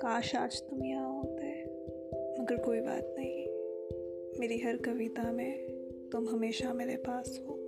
काश आज तुम यहाँ होते, मगर कोई बात नहीं। मेरी हर कविता में तुम हमेशा मेरे पास हो।